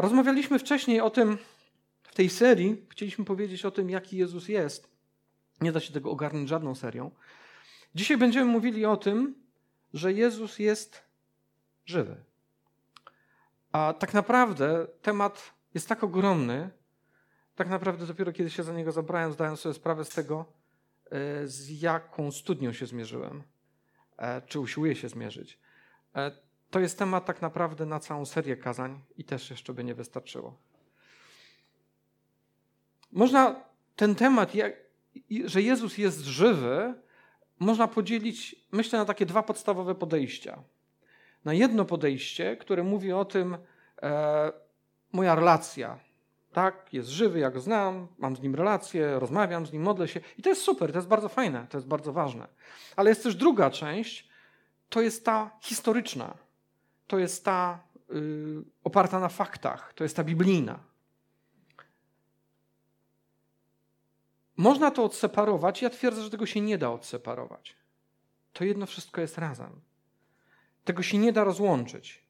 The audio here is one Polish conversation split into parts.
Rozmawialiśmy wcześniej o tym, w tej serii chcieliśmy powiedzieć o tym, jaki Jezus jest. Nie da się tego ogarnąć żadną serią. Dzisiaj będziemy mówili o tym, że Jezus jest żywy. A tak naprawdę temat jest tak ogromny, tak naprawdę dopiero kiedy się za niego zabrałem, zdałem sobie sprawę z tego, e, z jaką studnią się zmierzyłem, e, czy usiłuję się zmierzyć. To jest temat tak naprawdę na całą serię kazań i też jeszcze by nie wystarczyło. Można ten temat, że Jezus jest żywy, można podzielić, myślę, na takie dwa podstawowe podejścia. Na jedno podejście, które mówi o tym, e, moja relacja, tak, jest żywy, jak znam, mam z nim relację, rozmawiam z nim, modlę się i to jest super, to jest bardzo fajne, to jest bardzo ważne. Ale jest też druga część, to jest ta historyczna, to jest ta y, oparta na faktach, to jest ta biblijna. Można to odseparować. Ja twierdzę, że tego się nie da odseparować. To jedno wszystko jest razem. Tego się nie da rozłączyć.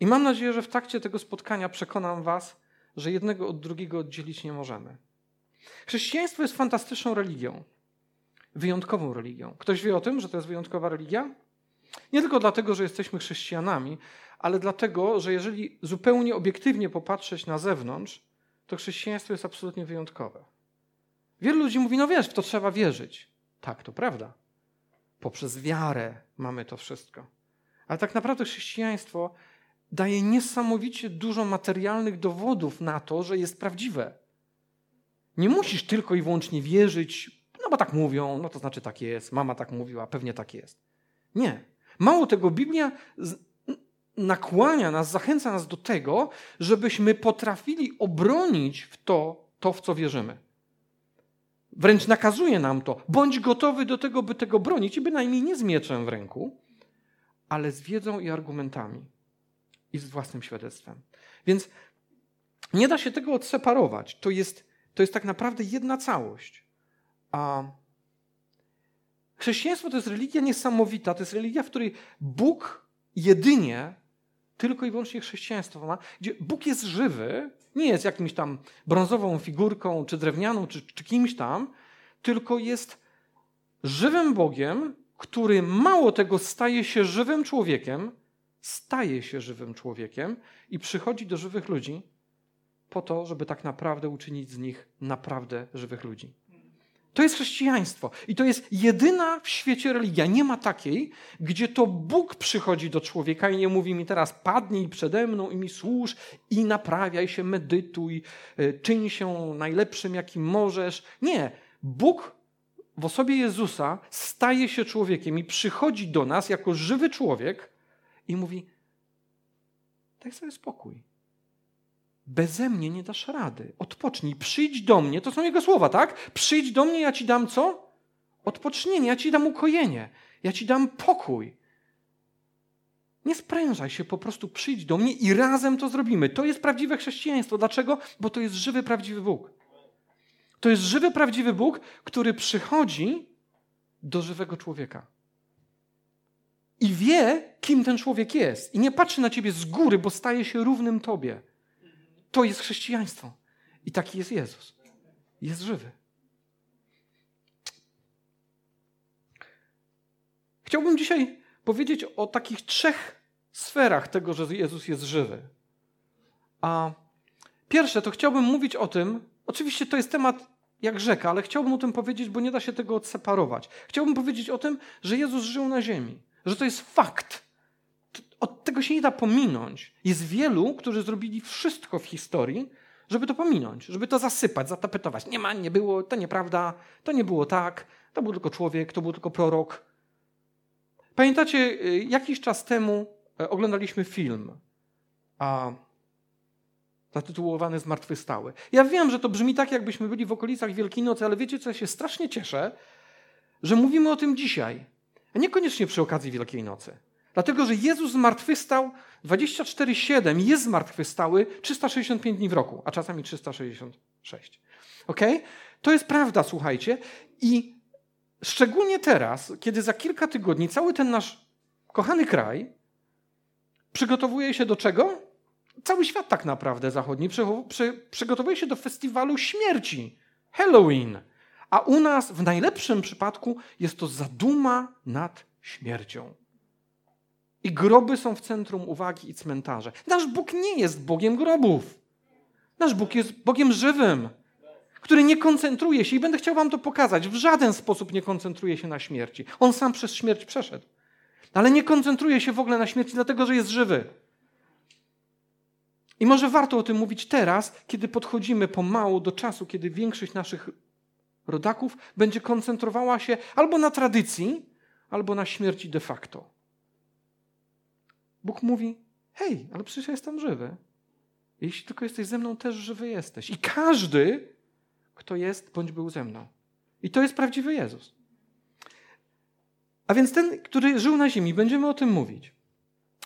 I mam nadzieję, że w trakcie tego spotkania przekonam Was, że jednego od drugiego oddzielić nie możemy. Chrześcijaństwo jest fantastyczną religią. Wyjątkową religią. Ktoś wie o tym, że to jest wyjątkowa religia? Nie tylko dlatego, że jesteśmy chrześcijanami, ale dlatego, że jeżeli zupełnie obiektywnie popatrzeć na zewnątrz, to chrześcijaństwo jest absolutnie wyjątkowe. Wielu ludzi mówi, no wiesz, w to trzeba wierzyć. Tak, to prawda. Poprzez wiarę mamy to wszystko. Ale tak naprawdę chrześcijaństwo daje niesamowicie dużo materialnych dowodów na to, że jest prawdziwe. Nie musisz tylko i wyłącznie wierzyć, no bo tak mówią, no to znaczy tak jest, mama tak mówiła, pewnie tak jest. Nie. Mało tego, Biblia nakłania nas, zachęca nas do tego, żebyśmy potrafili obronić w to, to w co wierzymy. Wręcz nakazuje nam to. Bądź gotowy do tego, by tego bronić i bynajmniej nie z mieczem w ręku, ale z wiedzą i argumentami i z własnym świadectwem. Więc nie da się tego odseparować. To jest, to jest tak naprawdę jedna całość. A chrześcijaństwo to jest religia niesamowita. To jest religia, w której Bóg jedynie, tylko i wyłącznie chrześcijaństwo ma, gdzie Bóg jest żywy, nie jest jakimś tam brązową figurką, czy drewnianą, czy, czy kimś tam, tylko jest żywym Bogiem, który mało tego staje się żywym człowiekiem, staje się żywym człowiekiem i przychodzi do żywych ludzi po to, żeby tak naprawdę uczynić z nich naprawdę żywych ludzi. To jest chrześcijaństwo. I to jest jedyna w świecie religia. Nie ma takiej, gdzie to Bóg przychodzi do człowieka i nie mówi mi teraz padnij przede mną i mi służ i naprawiaj się, medytuj, e, czyń się najlepszym, jakim możesz. Nie. Bóg w osobie Jezusa staje się człowiekiem i przychodzi do nas jako żywy człowiek i mówi daj sobie spokój. Beze mnie nie dasz rady. Odpocznij, przyjdź do mnie. To są jego słowa, tak? Przyjdź do mnie, ja ci dam co? Odpocznienie, ja ci dam ukojenie, ja ci dam pokój. Nie sprężaj się, po prostu przyjdź do mnie i razem to zrobimy. To jest prawdziwe chrześcijaństwo. Dlaczego? Bo to jest żywy, prawdziwy Bóg. To jest żywy, prawdziwy Bóg, który przychodzi do żywego człowieka. I wie, kim ten człowiek jest. I nie patrzy na ciebie z góry, bo staje się równym tobie. To jest chrześcijaństwo. I taki jest Jezus. Jest żywy. Chciałbym dzisiaj powiedzieć o takich trzech sferach tego, że Jezus jest żywy. A pierwsze, to chciałbym mówić o tym, oczywiście to jest temat jak rzeka, ale chciałbym o tym powiedzieć, bo nie da się tego odseparować. Chciałbym powiedzieć o tym, że Jezus żył na ziemi, że to jest fakt. Od tego się nie da pominąć. Jest wielu, którzy zrobili wszystko w historii, żeby to pominąć, żeby to zasypać, zatapetować. Nie ma, nie było, to nieprawda, to nie było tak, to był tylko człowiek, to był tylko prorok. Pamiętacie, y, jakiś czas temu e, oglądaliśmy film a, zatytułowany Zmartwychwstały. Ja wiem, że to brzmi tak, jakbyśmy byli w okolicach Wielkiej Nocy, ale wiecie co, ja się strasznie cieszę, że mówimy o tym dzisiaj, a niekoniecznie przy okazji Wielkiej Nocy. Dlatego, że Jezus zmartwychwstał 24-7, jest zmartwychwstały 365 dni w roku, a czasami 366. Ok? To jest prawda, słuchajcie. I szczególnie teraz, kiedy za kilka tygodni cały ten nasz kochany kraj przygotowuje się do czego? cały świat tak naprawdę zachodni przy, przy, przygotowuje się do festiwalu śmierci. Halloween. A u nas w najlepszym przypadku jest to zaduma nad śmiercią. I groby są w centrum uwagi i cmentarze. Nasz Bóg nie jest Bogiem grobów. Nasz Bóg jest Bogiem żywym, który nie koncentruje się, i będę chciał Wam to pokazać, w żaden sposób nie koncentruje się na śmierci. On sam przez śmierć przeszedł. Ale nie koncentruje się w ogóle na śmierci, dlatego że jest żywy. I może warto o tym mówić teraz, kiedy podchodzimy pomału do czasu, kiedy większość naszych rodaków będzie koncentrowała się albo na tradycji, albo na śmierci de facto. Bóg mówi: Hej, ale przecież ja jestem żywy. Jeśli tylko jesteś ze mną, też żywy jesteś. I każdy, kto jest, bądź był ze mną. I to jest prawdziwy Jezus. A więc ten, który żył na ziemi, będziemy o tym mówić.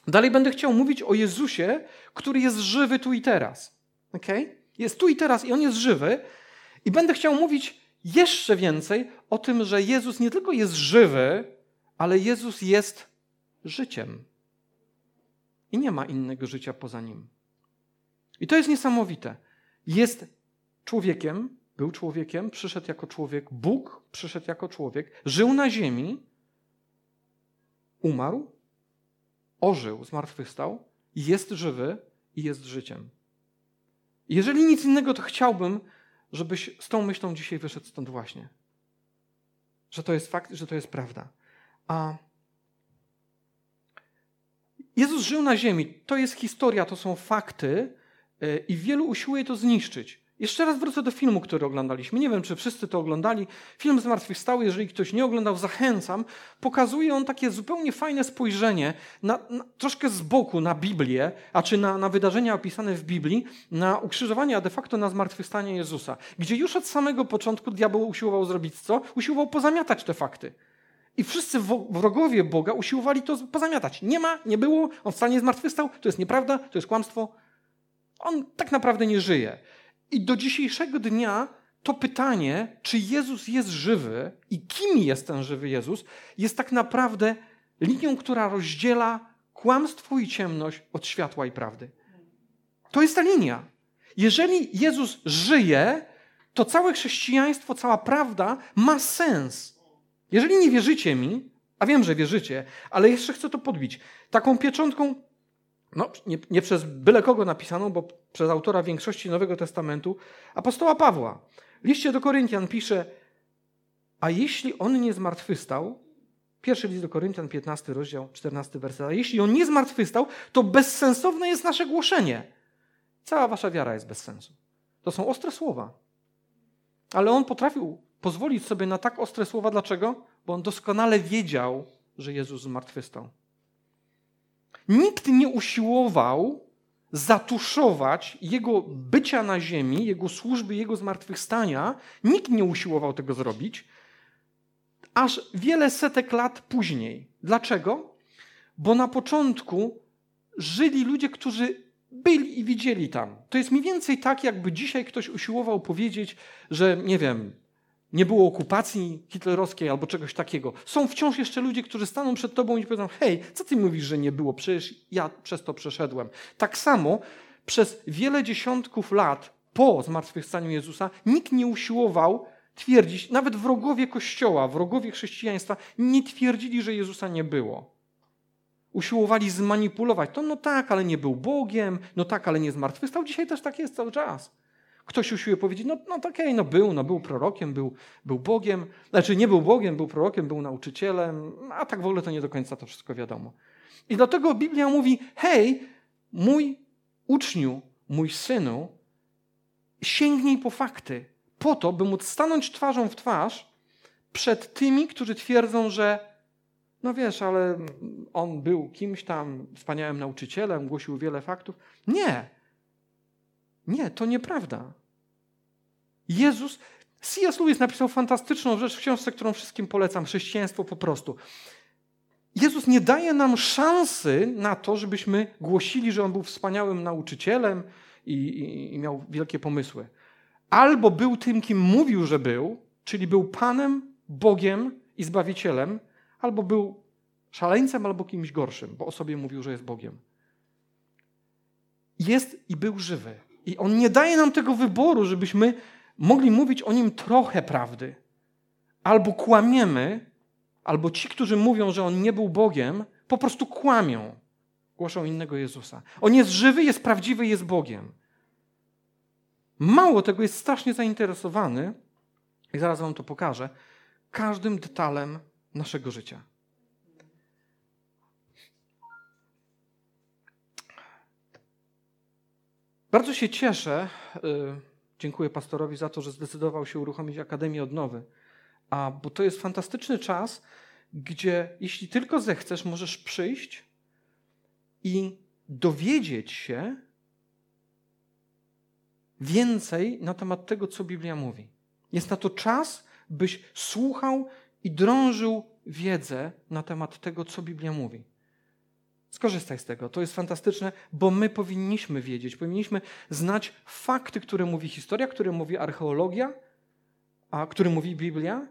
Dalej będę chciał mówić o Jezusie, który jest żywy tu i teraz. Okay? Jest tu i teraz i on jest żywy. I będę chciał mówić jeszcze więcej o tym, że Jezus nie tylko jest żywy, ale Jezus jest życiem. I nie ma innego życia poza nim. I to jest niesamowite. Jest człowiekiem, był człowiekiem, przyszedł jako człowiek, Bóg przyszedł jako człowiek, żył na ziemi, umarł, ożył, zmartwychwstał, jest żywy i jest życiem. Jeżeli nic innego, to chciałbym, żebyś z tą myślą dzisiaj wyszedł stąd właśnie. Że to jest fakt, że to jest prawda. A Jezus żył na ziemi. To jest historia, to są fakty e, i wielu usiłuje to zniszczyć. Jeszcze raz wrócę do filmu, który oglądaliśmy. Nie wiem, czy wszyscy to oglądali. Film Zmartwychwstały, jeżeli ktoś nie oglądał, zachęcam. Pokazuje on takie zupełnie fajne spojrzenie, na, na, troszkę z boku na Biblię, a czy na, na wydarzenia opisane w Biblii, na ukrzyżowanie, a de facto na zmartwychwstanie Jezusa. Gdzie już od samego początku diabeł usiłował zrobić co? Usiłował pozamiatać te fakty. I wszyscy wrogowie Boga usiłowali to pozamiatać. Nie ma, nie było, on wcale nie zmartwychwstał, to jest nieprawda, to jest kłamstwo. On tak naprawdę nie żyje. I do dzisiejszego dnia to pytanie, czy Jezus jest żywy i kim jest ten żywy Jezus, jest tak naprawdę linią, która rozdziela kłamstwo i ciemność od światła i prawdy. To jest ta linia. Jeżeli Jezus żyje, to całe chrześcijaństwo, cała prawda ma sens. Jeżeli nie wierzycie mi, a wiem, że wierzycie, ale jeszcze chcę to podbić, taką pieczątką no, nie, nie, przez byle kogo napisaną, bo przez autora większości Nowego Testamentu, apostoła Pawła. W liście do Koryntian pisze, a jeśli on nie zmartwystał, pierwszy list do Koryntian, 15 rozdział, 14 werset, a jeśli on nie zmartwystał, to bezsensowne jest nasze głoszenie. Cała wasza wiara jest bez sensu. To są ostre słowa. Ale on potrafił pozwolić sobie na tak ostre słowa. Dlaczego? Bo on doskonale wiedział, że Jezus zmartwystał. Nikt nie usiłował zatuszować jego bycia na ziemi, jego służby, jego zmartwychwstania. Nikt nie usiłował tego zrobić, aż wiele setek lat później. Dlaczego? Bo na początku żyli ludzie, którzy byli i widzieli tam. To jest mniej więcej tak, jakby dzisiaj ktoś usiłował powiedzieć, że nie wiem, nie było okupacji hitlerowskiej albo czegoś takiego. Są wciąż jeszcze ludzie, którzy staną przed tobą i powiedzą: Hej, co ty mówisz, że nie było? Przecież ja przez to przeszedłem. Tak samo przez wiele dziesiątków lat po zmartwychwstaniu Jezusa nikt nie usiłował twierdzić, nawet wrogowie Kościoła, wrogowie chrześcijaństwa nie twierdzili, że Jezusa nie było. Usiłowali zmanipulować to, no tak, ale nie był Bogiem, no tak, ale nie zmartwychwstał. Dzisiaj też tak jest cały czas. Ktoś usiłuje powiedzieć, no, no okej, okay, no był, no był prorokiem, był, był Bogiem. Znaczy nie był Bogiem, był prorokiem, był nauczycielem, a tak w ogóle to nie do końca to wszystko wiadomo. I dlatego Biblia mówi, hej, mój uczniu, mój synu, sięgnij po fakty, po to, by móc stanąć twarzą w twarz przed tymi, którzy twierdzą, że no wiesz, ale on był kimś tam wspaniałym nauczycielem, głosił wiele faktów. Nie. Nie, to nieprawda. Jezus, C.S. Lewis napisał fantastyczną rzecz w książce, którą wszystkim polecam, chrześcijaństwo po prostu. Jezus nie daje nam szansy na to, żebyśmy głosili, że On był wspaniałym nauczycielem i, i, i miał wielkie pomysły. Albo był tym, kim mówił, że był, czyli był Panem, Bogiem i Zbawicielem, albo był szaleńcem, albo kimś gorszym, bo o sobie mówił, że jest Bogiem. jest i był żywy. I on nie daje nam tego wyboru, żebyśmy mogli mówić o nim trochę prawdy. Albo kłamiemy, albo ci, którzy mówią, że on nie był Bogiem, po prostu kłamią. Głoszą innego Jezusa. On jest żywy, jest prawdziwy, jest Bogiem. Mało tego, jest strasznie zainteresowany, i zaraz wam to pokażę, każdym detalem naszego życia. Bardzo się cieszę, y, dziękuję pastorowi za to, że zdecydował się uruchomić Akademię Odnowy, a, bo to jest fantastyczny czas, gdzie jeśli tylko zechcesz, możesz przyjść i dowiedzieć się więcej na temat tego, co Biblia mówi. Jest na to czas, byś słuchał i drążył wiedzę na temat tego, co Biblia mówi. Skorzystaj z tego. To jest fantastyczne, bo my powinniśmy wiedzieć, powinniśmy znać fakty, które mówi historia, które mówi archeologia, a które mówi Biblia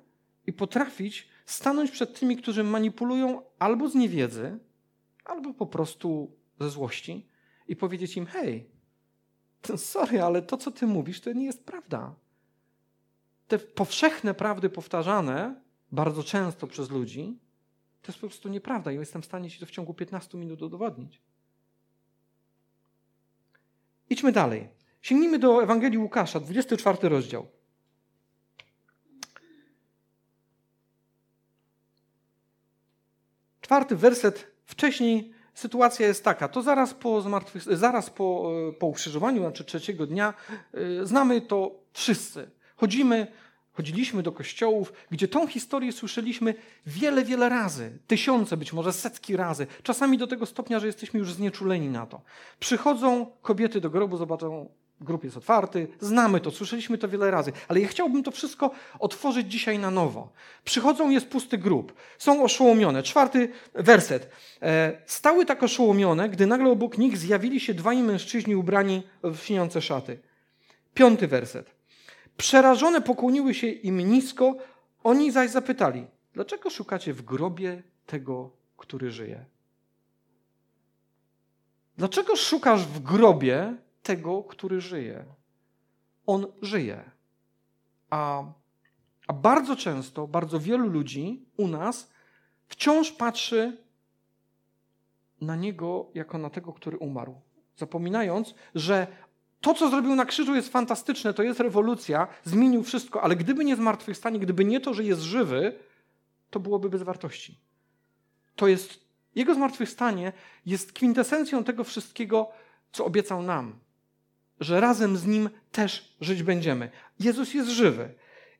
i potrafić stanąć przed tymi, którzy manipulują albo z niewiedzy, albo po prostu ze złości i powiedzieć im: hej, sorry, ale to, co ty mówisz, to nie jest prawda. Te powszechne prawdy powtarzane bardzo często przez ludzi, to jest po prostu nieprawda. Ja jestem w stanie ci to w ciągu 15 minut udowodnić. Idźmy dalej. Sięgnijmy do Ewangelii Łukasza, 24 rozdział. Czwarty werset. Wcześniej sytuacja jest taka. To zaraz po, zmartwych, zaraz po, e, po ukrzyżowaniu, znaczy trzeciego dnia, e, znamy to wszyscy. Chodzimy Chodziliśmy do kościołów, gdzie tą historię słyszeliśmy wiele, wiele razy, tysiące, być może setki razy, czasami do tego stopnia, że jesteśmy już znieczuleni na to. Przychodzą kobiety do grobu, zobaczą, grób jest otwarty, znamy to, słyszeliśmy to wiele razy, ale ja chciałbym to wszystko otworzyć dzisiaj na nowo. Przychodzą, jest pusty grób, są oszołomione. Czwarty werset. E, stały tak oszołomione, gdy nagle obok nich zjawili się dwaj mężczyźni ubrani w śniące szaty. Piąty werset. Przerażone pokłoniły się im nisko, oni zaś zapytali, dlaczego szukacie w grobie tego, który żyje? Dlaczego szukasz w grobie tego, który żyje? On żyje. A, a bardzo często, bardzo wielu ludzi u nas wciąż patrzy na niego jako na tego, który umarł, zapominając, że to, co zrobił na krzyżu, jest fantastyczne, to jest rewolucja, zmienił wszystko, ale gdyby nie zmartwychwstanie, gdyby nie to, że jest żywy, to byłoby bez wartości. To jest, jego zmartwychwstanie jest kwintesencją tego wszystkiego, co obiecał nam, że razem z nim też żyć będziemy. Jezus jest żywy.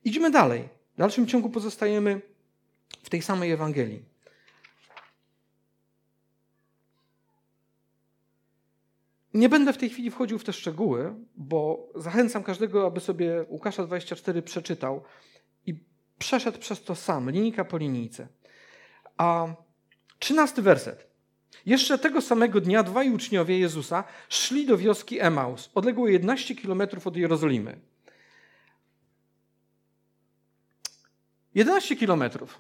Idźmy dalej. W dalszym ciągu pozostajemy w tej samej Ewangelii. Nie będę w tej chwili wchodził w te szczegóły, bo zachęcam każdego, aby sobie Łukasza 24 przeczytał i przeszedł przez to sam, linijka po linijce. A trzynasty werset. Jeszcze tego samego dnia dwaj uczniowie Jezusa szli do wioski Emaus, odległej 11 kilometrów od Jerozolimy. 11 kilometrów.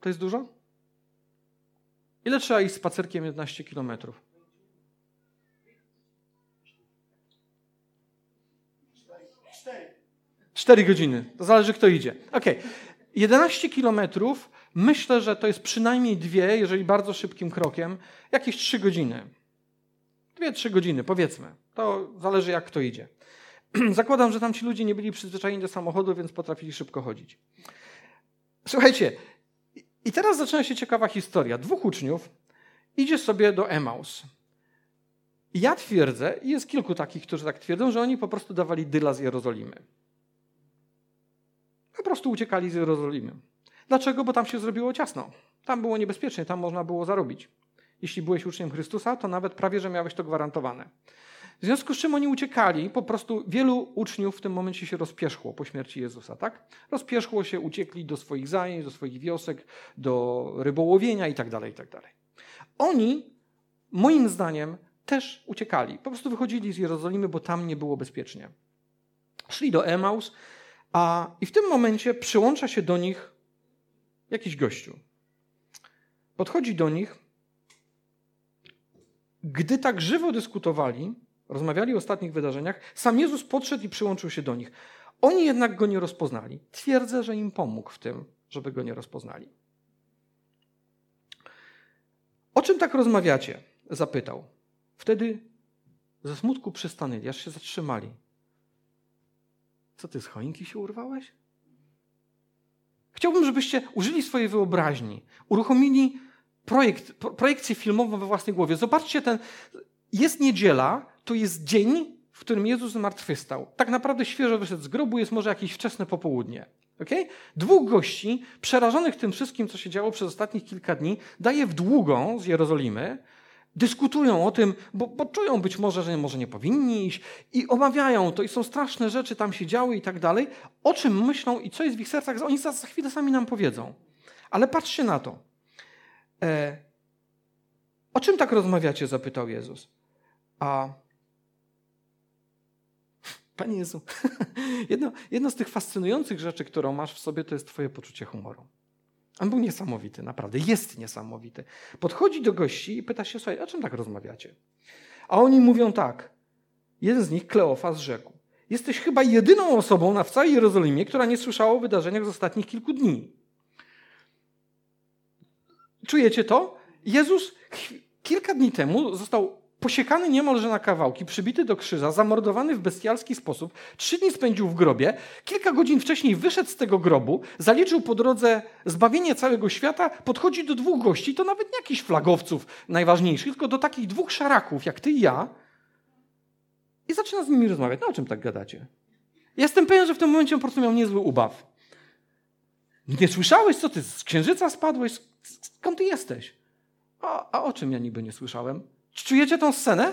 To jest dużo? Ile trzeba iść spacerkiem 11 kilometrów? Cztery godziny. To zależy, kto idzie. Ok. 11 kilometrów. Myślę, że to jest przynajmniej dwie, jeżeli bardzo szybkim krokiem, jakieś trzy godziny. Dwie, trzy godziny, powiedzmy. To zależy, jak kto idzie. Zakładam, że tam ci ludzie nie byli przyzwyczajeni do samochodu, więc potrafili szybko chodzić. Słuchajcie, i teraz zaczyna się ciekawa historia. Dwóch uczniów idzie sobie do Emaus. Ja twierdzę, i jest kilku takich, którzy tak twierdzą, że oni po prostu dawali dyla z Jerozolimy. Po prostu uciekali z Jerozolimy. Dlaczego? Bo tam się zrobiło ciasno. Tam było niebezpiecznie, tam można było zarobić. Jeśli byłeś uczniem Chrystusa, to nawet prawie, że miałeś to gwarantowane. W związku z czym oni uciekali, po prostu wielu uczniów w tym momencie się rozpieszło po śmierci Jezusa, tak? Rozpieszło się, uciekli do swoich zajęć, do swoich wiosek, do rybołowienia tak. Tak oni, moim zdaniem, też uciekali. Po prostu wychodzili z Jerozolimy, bo tam nie było bezpiecznie. Szli do Emaus, a i w tym momencie przyłącza się do nich jakiś gościu. Podchodzi do nich gdy tak żywo dyskutowali, rozmawiali o ostatnich wydarzeniach, sam Jezus podszedł i przyłączył się do nich. Oni jednak go nie rozpoznali. Twierdzę, że im pomógł w tym, żeby go nie rozpoznali. O czym tak rozmawiacie? Zapytał. Wtedy ze smutku przystanęli, aż się zatrzymali. Co ty z choinki się urwałeś? Chciałbym, żebyście użyli swojej wyobraźni, uruchomili projekt, projekcję filmową we własnej głowie. Zobaczcie ten. Jest niedziela, to jest dzień, w którym Jezus zmartwychwstał. Tak naprawdę świeżo wyszedł z grobu, jest może jakieś wczesne popołudnie. Okay? Dwóch gości, przerażonych tym wszystkim, co się działo przez ostatnich kilka dni, daje w długą z Jerozolimy, dyskutują o tym, bo, bo, czują być może, że może nie powinni iść i omawiają to i są straszne rzeczy tam się działy i tak dalej. O czym myślą i co jest w ich sercach, oni za, za chwilę sami nam powiedzą. Ale patrzcie na to. E, o czym tak rozmawiacie? zapytał Jezus. A Panie Jezu, jedno, jedno z tych fascynujących rzeczy, którą masz w sobie, to jest Twoje poczucie humoru. On był niesamowity, naprawdę, jest niesamowity. Podchodzi do gości i pyta się, słuchaj, o czym tak rozmawiacie? A oni mówią tak. Jeden z nich, Kleofas, rzekł. Jesteś chyba jedyną osobą na w całej Jerozolimie, która nie słyszała o wydarzeniach z ostatnich kilku dni. Czujecie to? Jezus kilka dni temu został posiekany niemalże na kawałki, przybity do krzyża, zamordowany w bestialski sposób, trzy dni spędził w grobie, kilka godzin wcześniej wyszedł z tego grobu, zaliczył po drodze zbawienie całego świata, podchodzi do dwóch gości, to nawet nie jakichś flagowców najważniejszych, tylko do takich dwóch szaraków, jak ty i ja, i zaczyna z nimi rozmawiać. No o czym tak gadacie? Jestem pewien, że w tym momencie on po prostu miał niezły ubaw. Nie słyszałeś, co ty z księżyca spadłeś? Skąd ty jesteś? A, a o czym ja niby nie słyszałem? Czujecie tą scenę?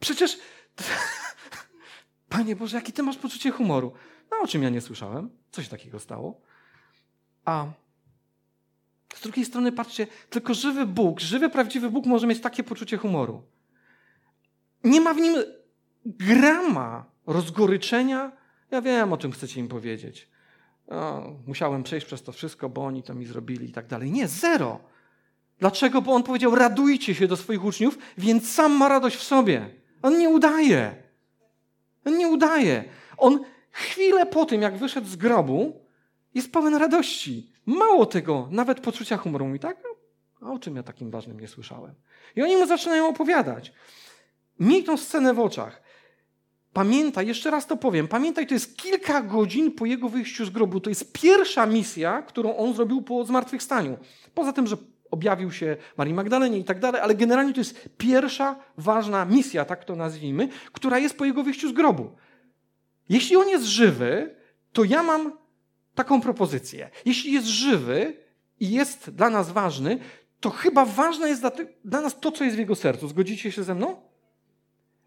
Przecież. Panie Boże, jaki ty masz poczucie humoru? No o czym ja nie słyszałem? Co się takiego stało? A z drugiej strony, patrzcie, tylko żywy Bóg, żywy, prawdziwy Bóg może mieć takie poczucie humoru. Nie ma w nim grama rozgoryczenia. Ja wiem, o czym chcecie im powiedzieć. O, musiałem przejść przez to wszystko, bo oni to mi zrobili i tak dalej. Nie, zero. Dlaczego? Bo on powiedział: radujcie się do swoich uczniów, więc sam ma radość w sobie. On nie udaje. On nie udaje. On chwilę po tym, jak wyszedł z grobu, jest pełen radości. Mało tego, nawet poczucia humoru. Mówi tak? A o czym ja takim ważnym nie słyszałem? I oni mu zaczynają opowiadać. Miej tą scenę w oczach. Pamiętaj, jeszcze raz to powiem, pamiętaj, to jest kilka godzin po jego wyjściu z grobu. To jest pierwsza misja, którą on zrobił po zmartwychwstaniu. Poza tym, że objawił się Marii Magdalenie i tak dalej, ale generalnie to jest pierwsza ważna misja, tak to nazwijmy, która jest po jego wyjściu z grobu. Jeśli on jest żywy, to ja mam taką propozycję. Jeśli jest żywy i jest dla nas ważny, to chyba ważne jest dla, dla nas to, co jest w jego sercu. Zgodzicie się ze mną?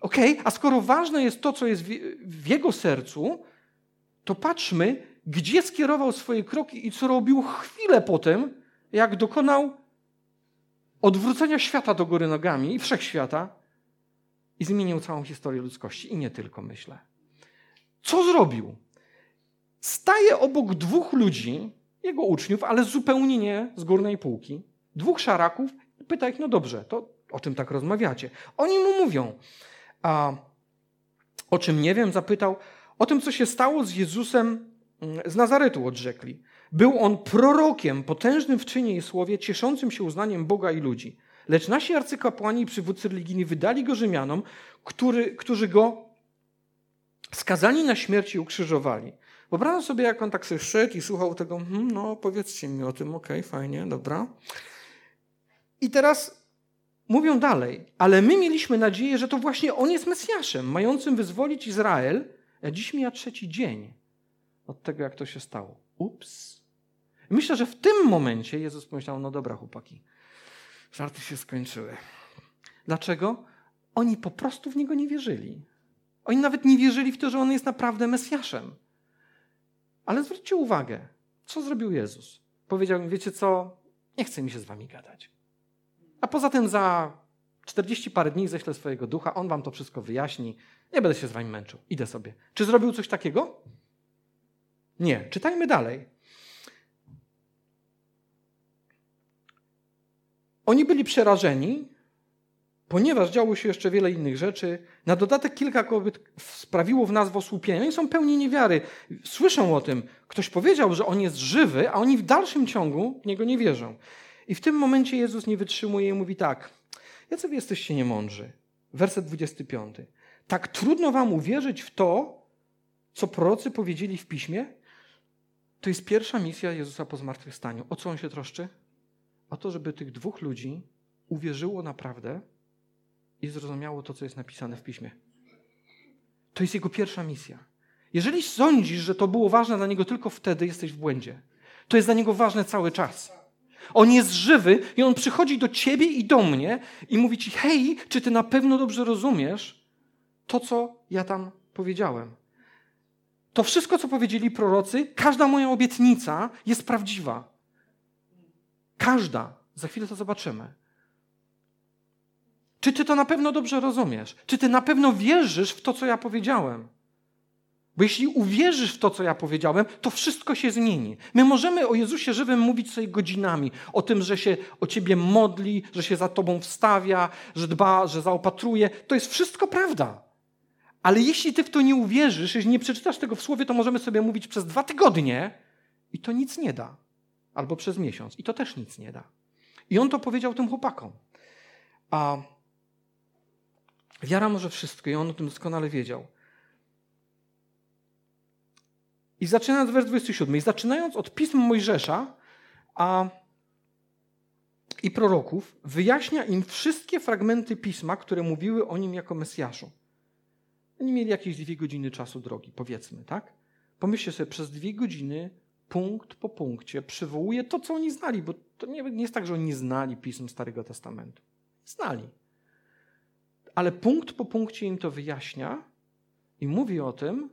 Okej, okay? a skoro ważne jest to, co jest w, w jego sercu, to patrzmy, gdzie skierował swoje kroki i co robił chwilę po tym, jak dokonał odwrócenia świata do góry nogami i wszechświata i zmienił całą historię ludzkości. I nie tylko, myślę. Co zrobił? Staje obok dwóch ludzi, jego uczniów, ale zupełnie nie z górnej półki, dwóch szaraków i pyta ich, no dobrze, to o czym tak rozmawiacie? Oni mu mówią, a o czym nie wiem, zapytał, o tym, co się stało z Jezusem mm, z Nazaretu, odrzekli. Był on prorokiem, potężnym w czynie i słowie, cieszącym się uznaniem Boga i ludzi. Lecz nasi arcykapłani i przywódcy religijni wydali go Rzymianom, który, którzy go skazani na śmierć i ukrzyżowali. Wyobrażam sobie, jak on tak sobie szedł i słuchał tego, hmm, no powiedzcie mi o tym, okej, okay, fajnie, dobra. I teraz mówią dalej, ale my mieliśmy nadzieję, że to właśnie on jest Mesjaszem, mającym wyzwolić Izrael, dziś mija trzeci dzień od tego, jak to się stało. Ups. Myślę, że w tym momencie Jezus pomyślał, no dobra chłopaki, żarty się skończyły. Dlaczego? Oni po prostu w Niego nie wierzyli. Oni nawet nie wierzyli w to, że On jest naprawdę Mesjaszem. Ale zwróćcie uwagę, co zrobił Jezus. Powiedział im, wiecie co, nie chce mi się z wami gadać. A poza tym za 40 parę dni ześlę swojego ducha, on wam to wszystko wyjaśni, nie będę się z wami męczył, idę sobie. Czy zrobił coś takiego? Nie. Czytajmy dalej. Oni byli przerażeni, ponieważ działo się jeszcze wiele innych rzeczy, na dodatek kilka kobiet sprawiło w nas osłupienie. Oni są pełni niewiary. Słyszą o tym. Ktoś powiedział, że on jest żywy, a oni w dalszym ciągu w niego nie wierzą. I w tym momencie Jezus nie wytrzymuje i mówi tak. Jacy wy jesteście niemądrzy? Werset 25. Tak trudno wam uwierzyć w to, co prorocy powiedzieli w piśmie? To jest pierwsza misja Jezusa po zmartwychwstaniu. O co on się troszczy? O to, żeby tych dwóch ludzi uwierzyło naprawdę i zrozumiało to, co jest napisane w piśmie. To jest jego pierwsza misja. Jeżeli sądzisz, że to było ważne dla niego tylko wtedy, jesteś w błędzie. To jest dla niego ważne cały czas. On jest żywy i on przychodzi do ciebie i do mnie i mówi ci: Hej, czy ty na pewno dobrze rozumiesz to, co ja tam powiedziałem? To wszystko, co powiedzieli prorocy, każda moja obietnica jest prawdziwa. Każda. Za chwilę to zobaczymy. Czy ty to na pewno dobrze rozumiesz? Czy ty na pewno wierzysz w to, co ja powiedziałem? Bo jeśli uwierzysz w to, co ja powiedziałem, to wszystko się zmieni. My możemy o Jezusie żywym mówić sobie godzinami. O tym, że się o ciebie modli, że się za tobą wstawia, że dba, że zaopatruje. To jest wszystko prawda. Ale jeśli ty w to nie uwierzysz, jeśli nie przeczytasz tego w słowie, to możemy sobie mówić przez dwa tygodnie i to nic nie da. Albo przez miesiąc i to też nic nie da. I on to powiedział tym chłopakom. A wiara może wszystko i on o tym doskonale wiedział. I zaczynając wers 27, i zaczynając od pism Mojżesza a, i proroków, wyjaśnia im wszystkie fragmenty pisma, które mówiły o nim jako Mesjaszu. Oni mieli jakieś dwie godziny czasu drogi, powiedzmy, tak? Pomyślcie sobie, przez dwie godziny, punkt po punkcie, przywołuje to, co oni znali, bo to nie, nie jest tak, że oni nie znali pism Starego Testamentu. Znali. Ale punkt po punkcie im to wyjaśnia i mówi o tym,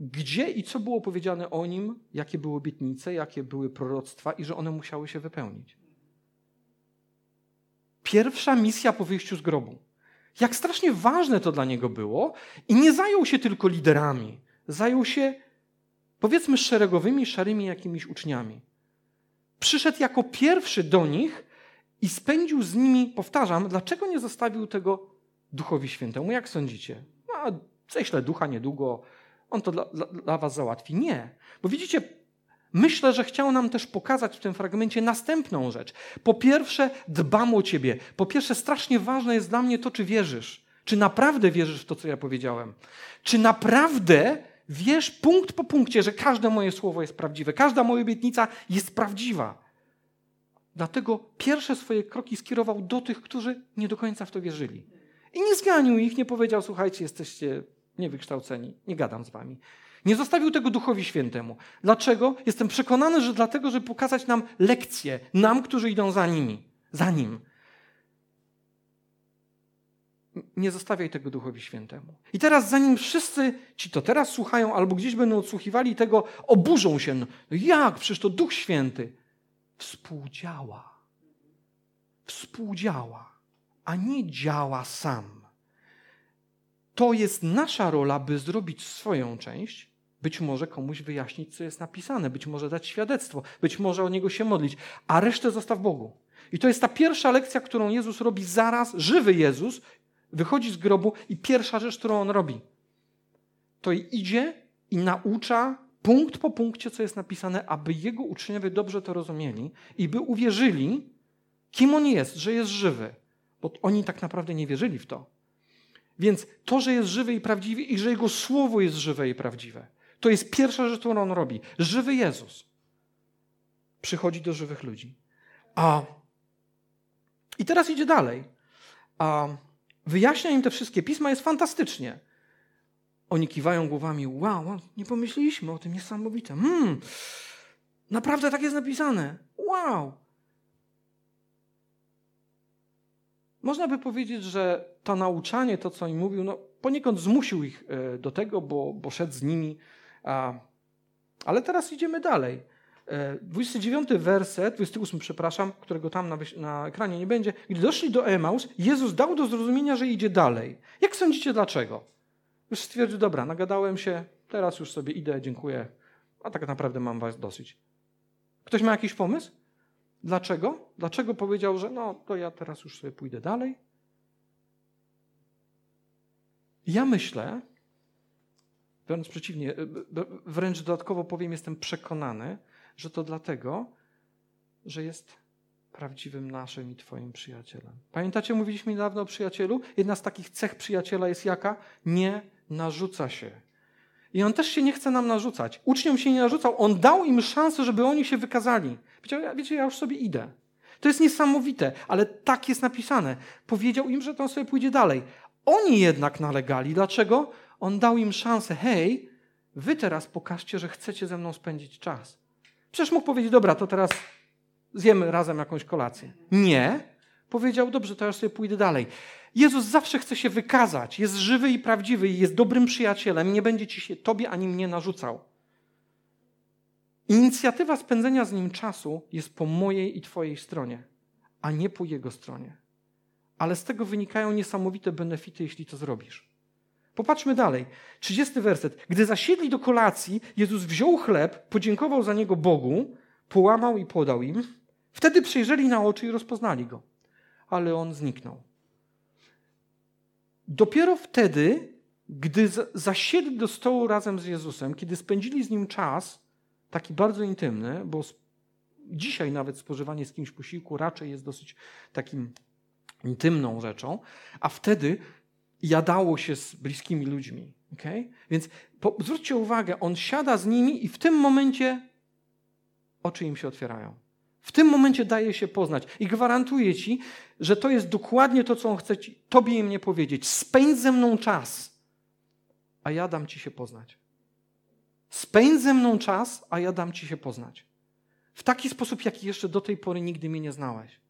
gdzie i co było powiedziane o nim, jakie były obietnice, jakie były proroctwa i że one musiały się wypełnić. Pierwsza misja po wyjściu z grobu. Jak strasznie ważne to dla niego było i nie zajął się tylko liderami. Zajął się, powiedzmy, szeregowymi, szarymi jakimiś uczniami. Przyszedł jako pierwszy do nich i spędził z nimi, powtarzam, dlaczego nie zostawił tego Duchowi Świętemu? Jak sądzicie? No, ześlę ducha niedługo, on to dla, dla, dla was załatwi. Nie. Bo widzicie, myślę, że chciał nam też pokazać w tym fragmencie następną rzecz. Po pierwsze, dbam o ciebie. Po pierwsze, strasznie ważne jest dla mnie to, czy wierzysz. Czy naprawdę wierzysz w to, co ja powiedziałem? Czy naprawdę wiesz punkt po punkcie, że każde moje słowo jest prawdziwe, każda moja obietnica jest prawdziwa? Dlatego pierwsze swoje kroki skierował do tych, którzy nie do końca w to wierzyli. I nie zganił ich, nie powiedział: Słuchajcie, jesteście niewykształceni, nie gadam z wami. Nie zostawił tego Duchowi Świętemu. Dlaczego? Jestem przekonany, że dlatego, żeby pokazać nam lekcje, nam, którzy idą za nimi, za nim. Nie zostawiaj tego Duchowi Świętemu. I teraz, zanim wszyscy ci to teraz słuchają, albo gdzieś będą odsłuchiwali tego, oburzą się. No jak? Przecież to Duch Święty współdziała. Współdziała, a nie działa sam to jest nasza rola, by zrobić swoją część, być może komuś wyjaśnić, co jest napisane, być może dać świadectwo, być może o niego się modlić, a resztę zostaw Bogu. I to jest ta pierwsza lekcja, którą Jezus robi zaraz, żywy Jezus wychodzi z grobu i pierwsza rzecz, którą on robi, to idzie i naucza punkt po punkcie, co jest napisane, aby jego uczniowie dobrze to rozumieli i by uwierzyli, kim on jest, że jest żywy. Bo oni tak naprawdę nie wierzyli w to. Więc to, że jest żywy i prawdziwy i że Jego Słowo jest żywe i prawdziwe, to jest pierwsza rzecz, którą On robi. Żywy Jezus przychodzi do żywych ludzi. A, I teraz idzie dalej. A, wyjaśnia im te wszystkie pisma, jest fantastycznie. Oni kiwają głowami, wow, nie pomyśleliśmy o tym, niesamowite. Hmm, naprawdę tak jest napisane. Wow. Można by powiedzieć, że to nauczanie, to co im mówił, no, poniekąd zmusił ich e, do tego, bo, bo szedł z nimi. Ale teraz idziemy dalej. 29 e, werset, 28, przepraszam, którego tam na, na, ekranie nie będzie. Gdy doszli do Emaus, Jezus dał do zrozumienia, że idzie dalej. Jak sądzicie, dlaczego? Już stwierdził, dobra, nagadałem się, teraz już sobie idę, dziękuję, a tak naprawdę mam was dosyć. Ktoś ma jakiś pomysł? Dlaczego? Dlaczego powiedział, że no to ja teraz już sobie pójdę dalej? Ja myślę, wręcz przeciwnie, wręcz dodatkowo powiem, jestem przekonany, że to dlatego, że jest prawdziwym naszym i Twoim przyjacielem. Pamiętacie, mówiliśmy niedawno o przyjacielu? Jedna z takich cech przyjaciela jest jaka? Nie narzuca się. I on też się nie chce nam narzucać. Uczniom się nie narzucał, on dał im szansę, żeby oni się wykazali. Powiedział, wiecie, ja już sobie idę. To jest niesamowite, ale tak jest napisane. Powiedział im, że to sobie pójdzie dalej. Oni jednak nalegali. Dlaczego? On dał im szansę. Hej, wy teraz pokażcie, że chcecie ze mną spędzić czas. Przecież mógł powiedzieć, dobra, to teraz zjemy razem jakąś kolację. Nie. Powiedział, dobrze, to ja sobie pójdę dalej. Jezus zawsze chce się wykazać. Jest żywy i prawdziwy i jest dobrym przyjacielem. Nie będzie ci się tobie ani mnie narzucał. Inicjatywa spędzenia z nim czasu jest po mojej i twojej stronie, a nie po jego stronie. Ale z tego wynikają niesamowite benefity, jeśli to zrobisz. Popatrzmy dalej. 30 werset. Gdy zasiedli do kolacji, Jezus wziął chleb, podziękował za niego Bogu, połamał i podał im. Wtedy przejrzeli na oczy i rozpoznali go. Ale on zniknął. Dopiero wtedy, gdy zasiedli do stołu razem z Jezusem, kiedy spędzili z nim czas, taki bardzo intymny, bo dzisiaj nawet spożywanie z kimś posiłku raczej jest dosyć takim intymną rzeczą, a wtedy jadało się z bliskimi ludźmi. Okay? Więc po, zwróćcie uwagę, on siada z nimi i w tym momencie oczy im się otwierają. W tym momencie daje się poznać i gwarantuję ci, że to jest dokładnie to, co on chce ci, tobie i mnie powiedzieć. Spędź ze mną czas, a ja dam ci się poznać. Spędź ze mną czas, a ja dam ci się poznać. W taki sposób, jaki jeszcze do tej pory nigdy mnie nie znałeś.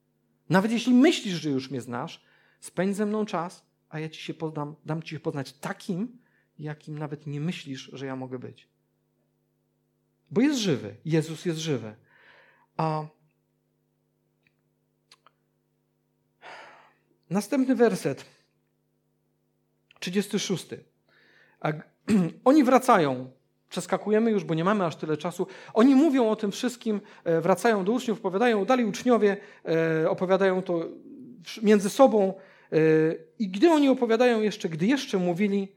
Nawet jeśli myślisz, że już mnie znasz, spędź ze mną czas, a ja ci się podam, dam ci się poznać takim, jakim nawet nie myślisz, że ja mogę być. Bo jest żywy. Jezus jest żywy. A następny werset, 36. A oni wracają. Przeskakujemy już, bo nie mamy aż tyle czasu. Oni mówią o tym wszystkim, e, wracają do uczniów, opowiadają, dalej uczniowie e, opowiadają to między sobą. E, I gdy oni opowiadają jeszcze, gdy jeszcze mówili,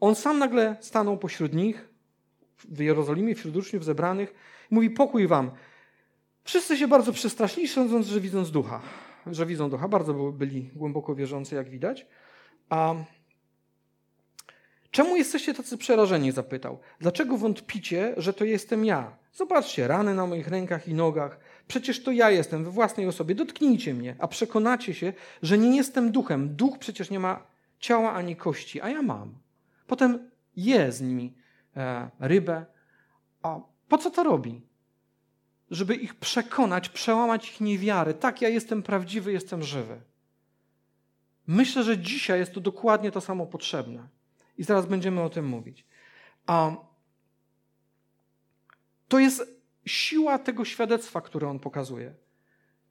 on sam nagle stanął pośród nich, w Jerozolimie, wśród uczniów zebranych. Mówi, pokój wam. Wszyscy się bardzo przestraszyli, sądząc, że widząc ducha. Że widzą ducha. Bardzo byli głęboko wierzący, jak widać. A czemu jesteście tacy przerażeni? Zapytał. Dlaczego wątpicie, że to jestem ja? Zobaczcie, rany na moich rękach i nogach. Przecież to ja jestem we własnej osobie. Dotknijcie mnie, a przekonacie się, że nie jestem duchem. Duch przecież nie ma ciała ani kości, a ja mam. Potem je z nimi E, rybę. A po co to robi? Żeby ich przekonać, przełamać ich niewiarę. Tak, ja jestem prawdziwy, jestem żywy. Myślę, że dzisiaj jest to dokładnie to samo potrzebne. I zaraz będziemy o tym mówić. A to jest siła tego świadectwa, które on pokazuje.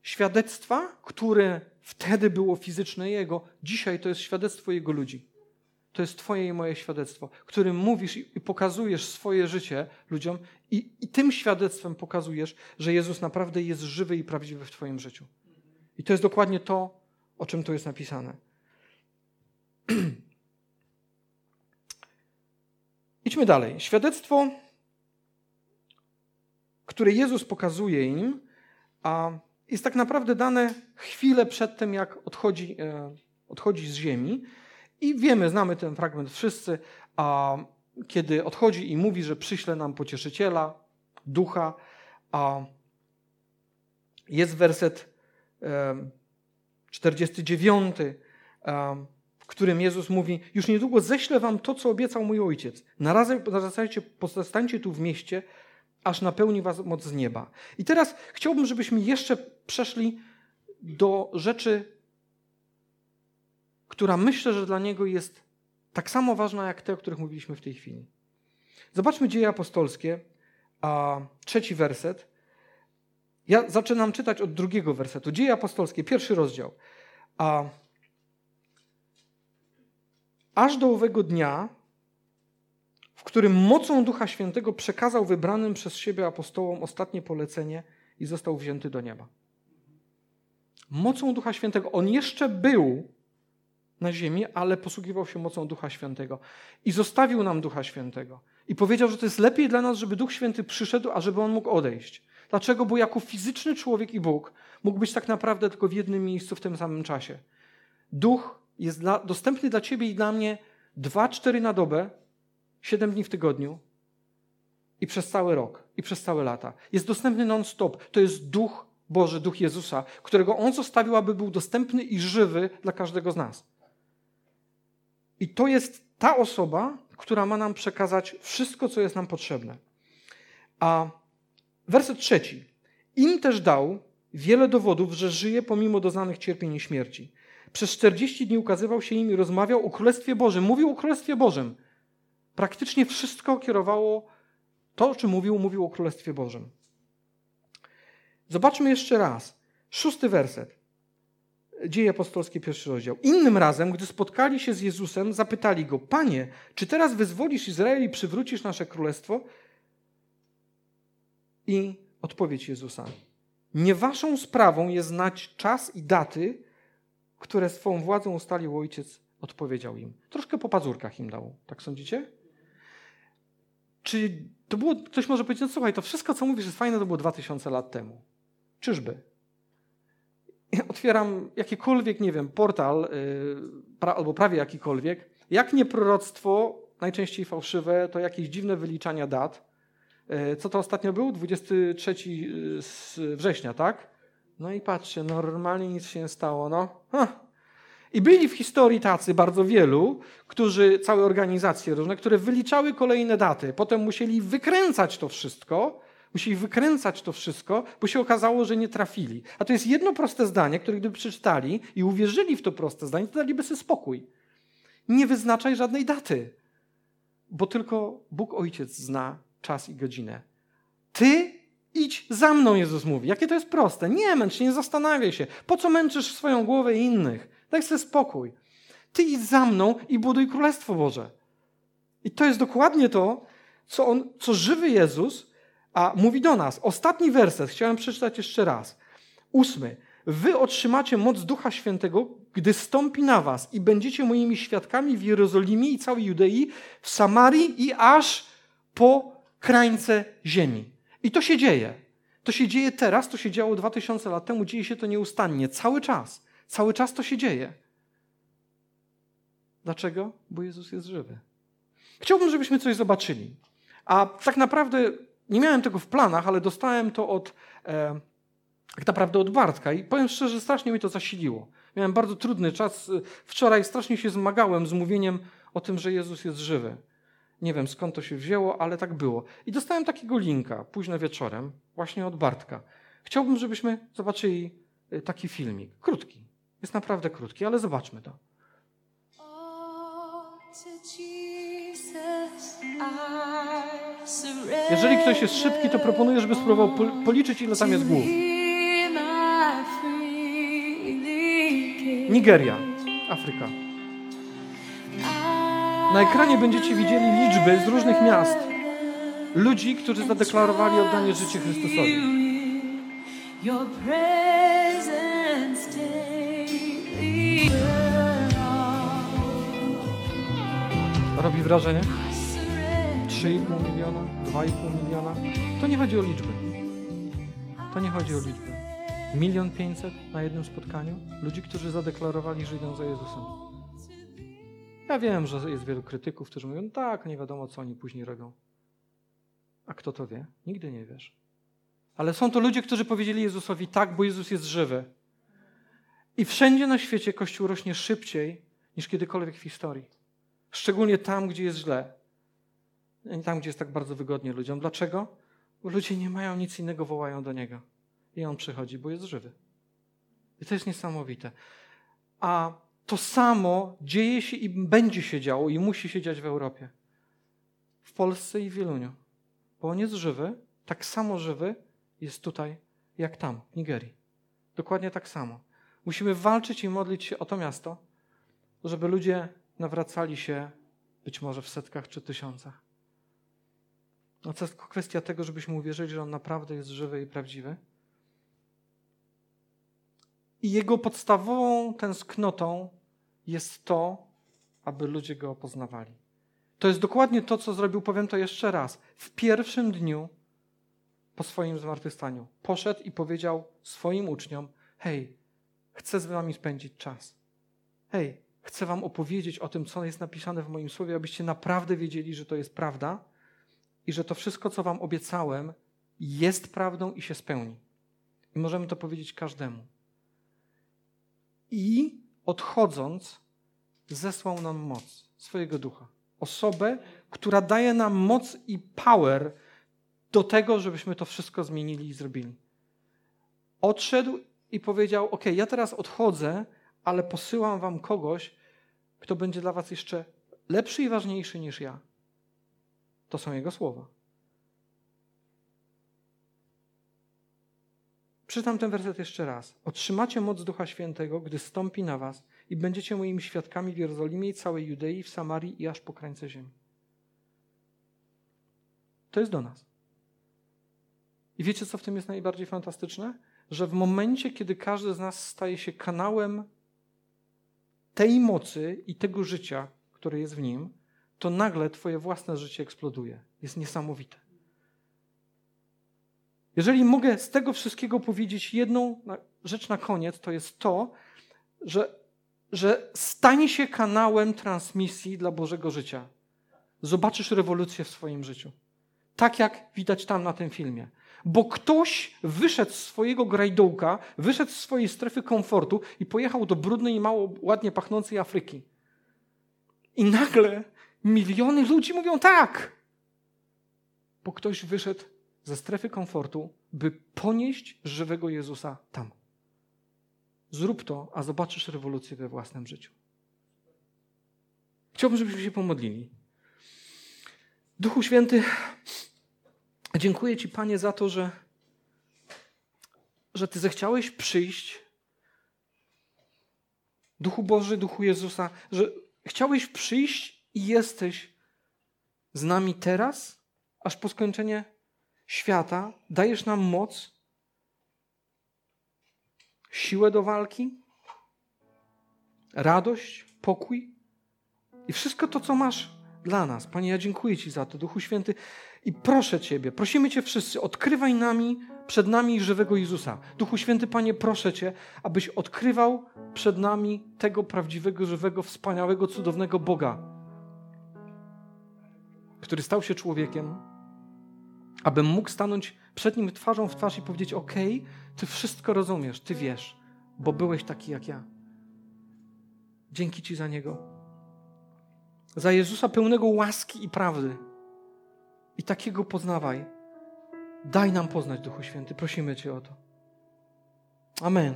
Świadectwa, które wtedy było fizyczne jego, dzisiaj to jest świadectwo jego ludzi. To jest Twoje i moje świadectwo, którym mówisz i pokazujesz swoje życie ludziom, i, i tym świadectwem pokazujesz, że Jezus naprawdę jest żywy i prawdziwy w Twoim życiu. I to jest dokładnie to, o czym tu jest napisane. Idźmy dalej. Świadectwo, które Jezus pokazuje im, a jest tak naprawdę dane chwilę przed tym, jak odchodzi, e, odchodzi z ziemi. I wiemy, znamy ten fragment wszyscy, a kiedy odchodzi i mówi, że przyśle nam pocieszyciela, ducha, a jest werset 49, w którym Jezus mówi: Już niedługo ześlę wam to, co obiecał mój ojciec. Naradzajcie, pozostańcie tu w mieście, aż napełni was moc z nieba. I teraz chciałbym, żebyśmy jeszcze przeszli do rzeczy która myślę, że dla niego jest tak samo ważna jak te, o których mówiliśmy w tej chwili. Zobaczmy dzieje apostolskie, a trzeci werset. Ja zaczynam czytać od drugiego wersetu. Dzieje apostolskie, pierwszy rozdział. A aż do owego dnia, którym mocą Ducha Świętego przekazał wybranym przez siebie apostołom ostatnie polecenie i został wzięty do nieba. Mocą Ducha Świętego. On jeszcze był na ziemi, ale posługiwał się mocą Ducha Świętego. I zostawił nam Ducha Świętego. I powiedział, że to jest lepiej dla nas, żeby Duch Święty przyszedł, a żeby on mógł odejść. Dlaczego? Bo jako fizyczny człowiek i Bóg mógł być tak naprawdę tylko w jednym miejscu w tym samym czasie. Duch jest dla, dostępny dla ciebie i dla mnie 2-4 na dobę, 7 dni w tygodniu i przez cały rok, i przez całe lata. Jest dostępny non-stop. To jest Duch Boży, Duch Jezusa, którego On zostawił, aby był dostępny i żywy dla każdego z nas. I to jest ta osoba, która ma nam przekazać wszystko, co jest nam potrzebne. A werset trzeci. Im też dał wiele dowodów, że żyje pomimo doznanych cierpień i śmierci. Przez 40 dni ukazywał się im i rozmawiał o Królestwie Bożym. Mówił o Królestwie Bożym. Praktycznie wszystko kierowało to, o czym mówił, mówił o Królestwie Bożym. Zobaczmy jeszcze raz. Szósty werset. Dzieje apostolskie, pierwszy rozdział. Innym razem, gdy spotkali się z Jezusem, zapytali go: Panie, czy teraz wyzwolisz Izrael i przywrócisz nasze królestwo? I odpowiedź Jezusa: Nie waszą sprawą jest znać czas i daty, które swą władzą ustalił ojciec, odpowiedział im. Troszkę po pazurkach im dał, tak sądzicie? Czy to było, ktoś może powiedzieć, no słuchaj, to wszystko, co mówisz, jest fajne, to było 2000 lat temu. Czyżby? otwieram jakikolwiek, nie wiem, portal yy, pra, albo prawie jakikolwiek, jak nie proroctwo, najczęściej fałszywe, to jakieś dziwne wyliczania dat. Yy, co to ostatnio był? 23 y, września, tak? No i patrzcie, normalnie nic się nie stało. No. I byli w historii tacy bardzo wielu, którzy, całe organizacje różne, które wyliczały kolejne daty. Potem musieli wykręcać to wszystko, Musieli wykręcać to wszystko, bo się okazało, że nie trafili. A to jest jedno proste zdanie, które gdyby przeczytali i uwierzyli w to proste zdanie, to daliby sobie spokój. Nie wyznaczaj żadnej daty, bo tylko Bóg Ojciec zna czas i godzinę. Ty idź za mną, Jezus mówi. Jakie to jest proste. Nie męcz nie zastanawiaj się. Po co męczysz swoją głowę i innych? Daj sobie spokój. Ty idź za mną i buduj Królestwo Boże. I to jest dokładnie to, co, on, co żywy Jezus a mówi do nas, ostatni werset, chciałem przeczytać jeszcze raz. Ósmy. Wy otrzymacie moc Ducha Świętego, gdy stąpi na was i będziecie moimi świadkami w Jerozolimie i całej Judei, w Samarii i aż po krańce ziemi. I to się dzieje. To się dzieje teraz, to się działo 2000 lat temu, dzieje się to nieustannie, cały czas. Cały czas to się dzieje. Dlaczego? Bo Jezus jest żywy. Chciałbym, żebyśmy coś zobaczyli. A tak naprawdę nie miałem tego w planach, ale dostałem to od, e, tak naprawdę od Bartka i powiem szczerze, strasznie mi to zasiliło. Miałem bardzo trudny czas. Wczoraj strasznie się zmagałem z mówieniem o tym, że Jezus jest żywy. Nie wiem skąd to się wzięło, ale tak było. I dostałem takiego linka późno wieczorem, właśnie od Bartka. Chciałbym, żebyśmy zobaczyli e, taki filmik. Krótki. Jest naprawdę krótki, ale zobaczmy to. Jeżeli ktoś jest szybki, to proponuję, żeby spróbował policzyć, ile tam jest głów. Nigeria, Afryka. Na ekranie będziecie widzieli liczby z różnych miast ludzi, którzy zadeklarowali oddanie życia Chrystusowi. Robi wrażenie? 3,5 miliona, 2,5 miliona. To nie chodzi o liczby. To nie chodzi o liczby. Milion pięćset na jednym spotkaniu ludzi, którzy zadeklarowali, że idą za Jezusem. Ja wiem, że jest wielu krytyków, którzy mówią, tak, nie wiadomo, co oni później robią. A kto to wie? Nigdy nie wiesz. Ale są to ludzie, którzy powiedzieli Jezusowi tak, bo Jezus jest żywy. I wszędzie na świecie Kościół rośnie szybciej niż kiedykolwiek w historii. Szczególnie tam, gdzie jest źle nie tam, gdzie jest tak bardzo wygodnie ludziom. Dlaczego? Bo ludzie nie mają nic innego, wołają do Niego. I On przychodzi, bo jest żywy. I to jest niesamowite. A to samo dzieje się i będzie się działo i musi się dziać w Europie. W Polsce i w Wieluniu. Bo On jest żywy, tak samo żywy jest tutaj, jak tam, w Nigerii. Dokładnie tak samo. Musimy walczyć i modlić się o to miasto, żeby ludzie nawracali się być może w setkach czy tysiącach. No to jest kwestia tego, żebyśmy uwierzyli, że On naprawdę jest żywy i prawdziwy. I Jego podstawową tęsknotą jest to, aby ludzie go poznawali. To jest dokładnie to, co zrobił, powiem to jeszcze raz. W pierwszym dniu po swoim zmartwychwstaniu poszedł i powiedział swoim uczniom: Hej, chcę z wami spędzić czas. Hej, chcę wam opowiedzieć o tym, co jest napisane w moim słowie, abyście naprawdę wiedzieli, że to jest prawda i że to wszystko, co wam obiecałem, jest prawdą i się spełni. I możemy to powiedzieć każdemu. I odchodząc, zesłał nam moc swojego ducha. Osobę, która daje nam moc i power do tego, żebyśmy to wszystko zmienili i zrobili. Odszedł i powiedział: OK, ja teraz odchodzę, ale posyłam wam kogoś, kto będzie dla was jeszcze lepszy i ważniejszy niż ja. To są jego słowa. Przeczytam ten werset jeszcze raz. Otrzymacie moc Ducha Świętego, gdy stąpi na was i będziecie moimi świadkami w Jerozolimie i całej Judei, w Samarii i aż po krańce ziemi. To jest do nas. I wiecie, co w tym jest najbardziej fantastyczne? Że w momencie, kiedy każdy z nas staje się kanałem tej mocy i tego życia, które jest w nim, to nagle Twoje własne życie eksploduje. Jest niesamowite. Jeżeli mogę z tego wszystkiego powiedzieć jedną rzecz na koniec, to jest to, że, że stanie się kanałem transmisji dla Bożego życia. Zobaczysz rewolucję w swoim życiu. Tak jak widać tam na tym filmie. Bo ktoś wyszedł z swojego grajdołka, wyszedł z swojej strefy komfortu i pojechał do brudnej i mało ładnie pachnącej Afryki. I nagle miliony ludzi mówią tak. Bo ktoś wyszedł ze strefy komfortu, by ponieść żywego Jezusa tam. Zrób to, a zobaczysz rewolucję we własnym życiu. Chciałbym, żebyśmy się pomodlili. Duchu Święty, dziękuję Ci, Panie, za to, że, że Ty zechciałeś przyjść. Duchu Boży, Duchu Jezusa, że chciałeś przyjść i jesteś z nami teraz, aż po skończenie świata dajesz nam moc, siłę do walki, radość, pokój i wszystko to, co masz dla nas. Panie, ja dziękuję Ci za to, Duchu Święty, i proszę Ciebie, prosimy Cię wszyscy, odkrywaj nami, przed nami żywego Jezusa. Duchu Święty, Panie, proszę Cię, abyś odkrywał przed nami tego prawdziwego, żywego, wspaniałego, cudownego Boga, który stał się człowiekiem, abym mógł stanąć przed nim twarzą w twarz i powiedzieć: OK, ty wszystko rozumiesz, ty wiesz, bo byłeś taki jak ja. Dzięki Ci za niego. Za Jezusa pełnego łaski i prawdy. I takiego poznawaj. Daj nam poznać, Duchu Święty. Prosimy Cię o to. Amen.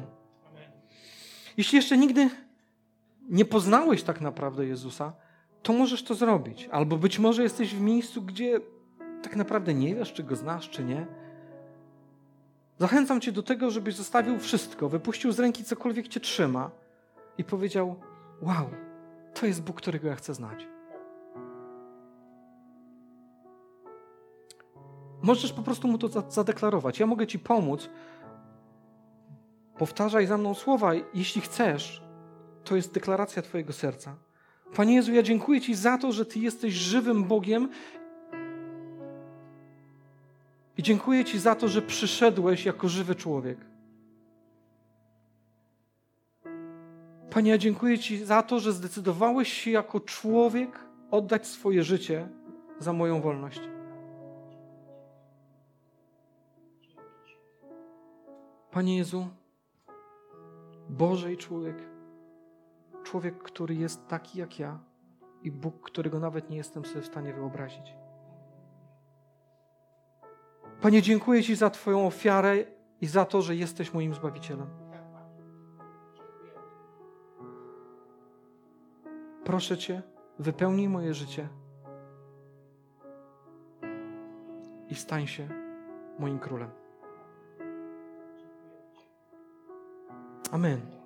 Jeśli jeszcze nigdy nie poznałeś tak naprawdę Jezusa, to możesz to zrobić. Albo być może jesteś w miejscu, gdzie tak naprawdę nie wiesz, czy go znasz, czy nie. Zachęcam Cię do tego, żebyś zostawił wszystko, wypuścił z ręki cokolwiek Cię trzyma i powiedział: Wow, to jest Bóg, którego ja chcę znać. Możesz po prostu mu to zadeklarować. Ja mogę Ci pomóc. Powtarzaj za mną słowa, jeśli chcesz. To jest deklaracja Twojego serca. Panie Jezu, ja dziękuję Ci za to, że Ty jesteś żywym Bogiem i dziękuję Ci za to, że przyszedłeś jako żywy człowiek. Panie, ja dziękuję Ci za to, że zdecydowałeś się jako człowiek oddać swoje życie za moją wolność. Panie Jezu, Boże i człowiek, człowiek, który jest taki jak ja i Bóg, którego nawet nie jestem sobie w stanie wyobrazić. Panie, dziękuję Ci za Twoją ofiarę i za to, że jesteś moim Zbawicielem. Proszę Cię, wypełnij moje życie i stań się moim królem. Amen.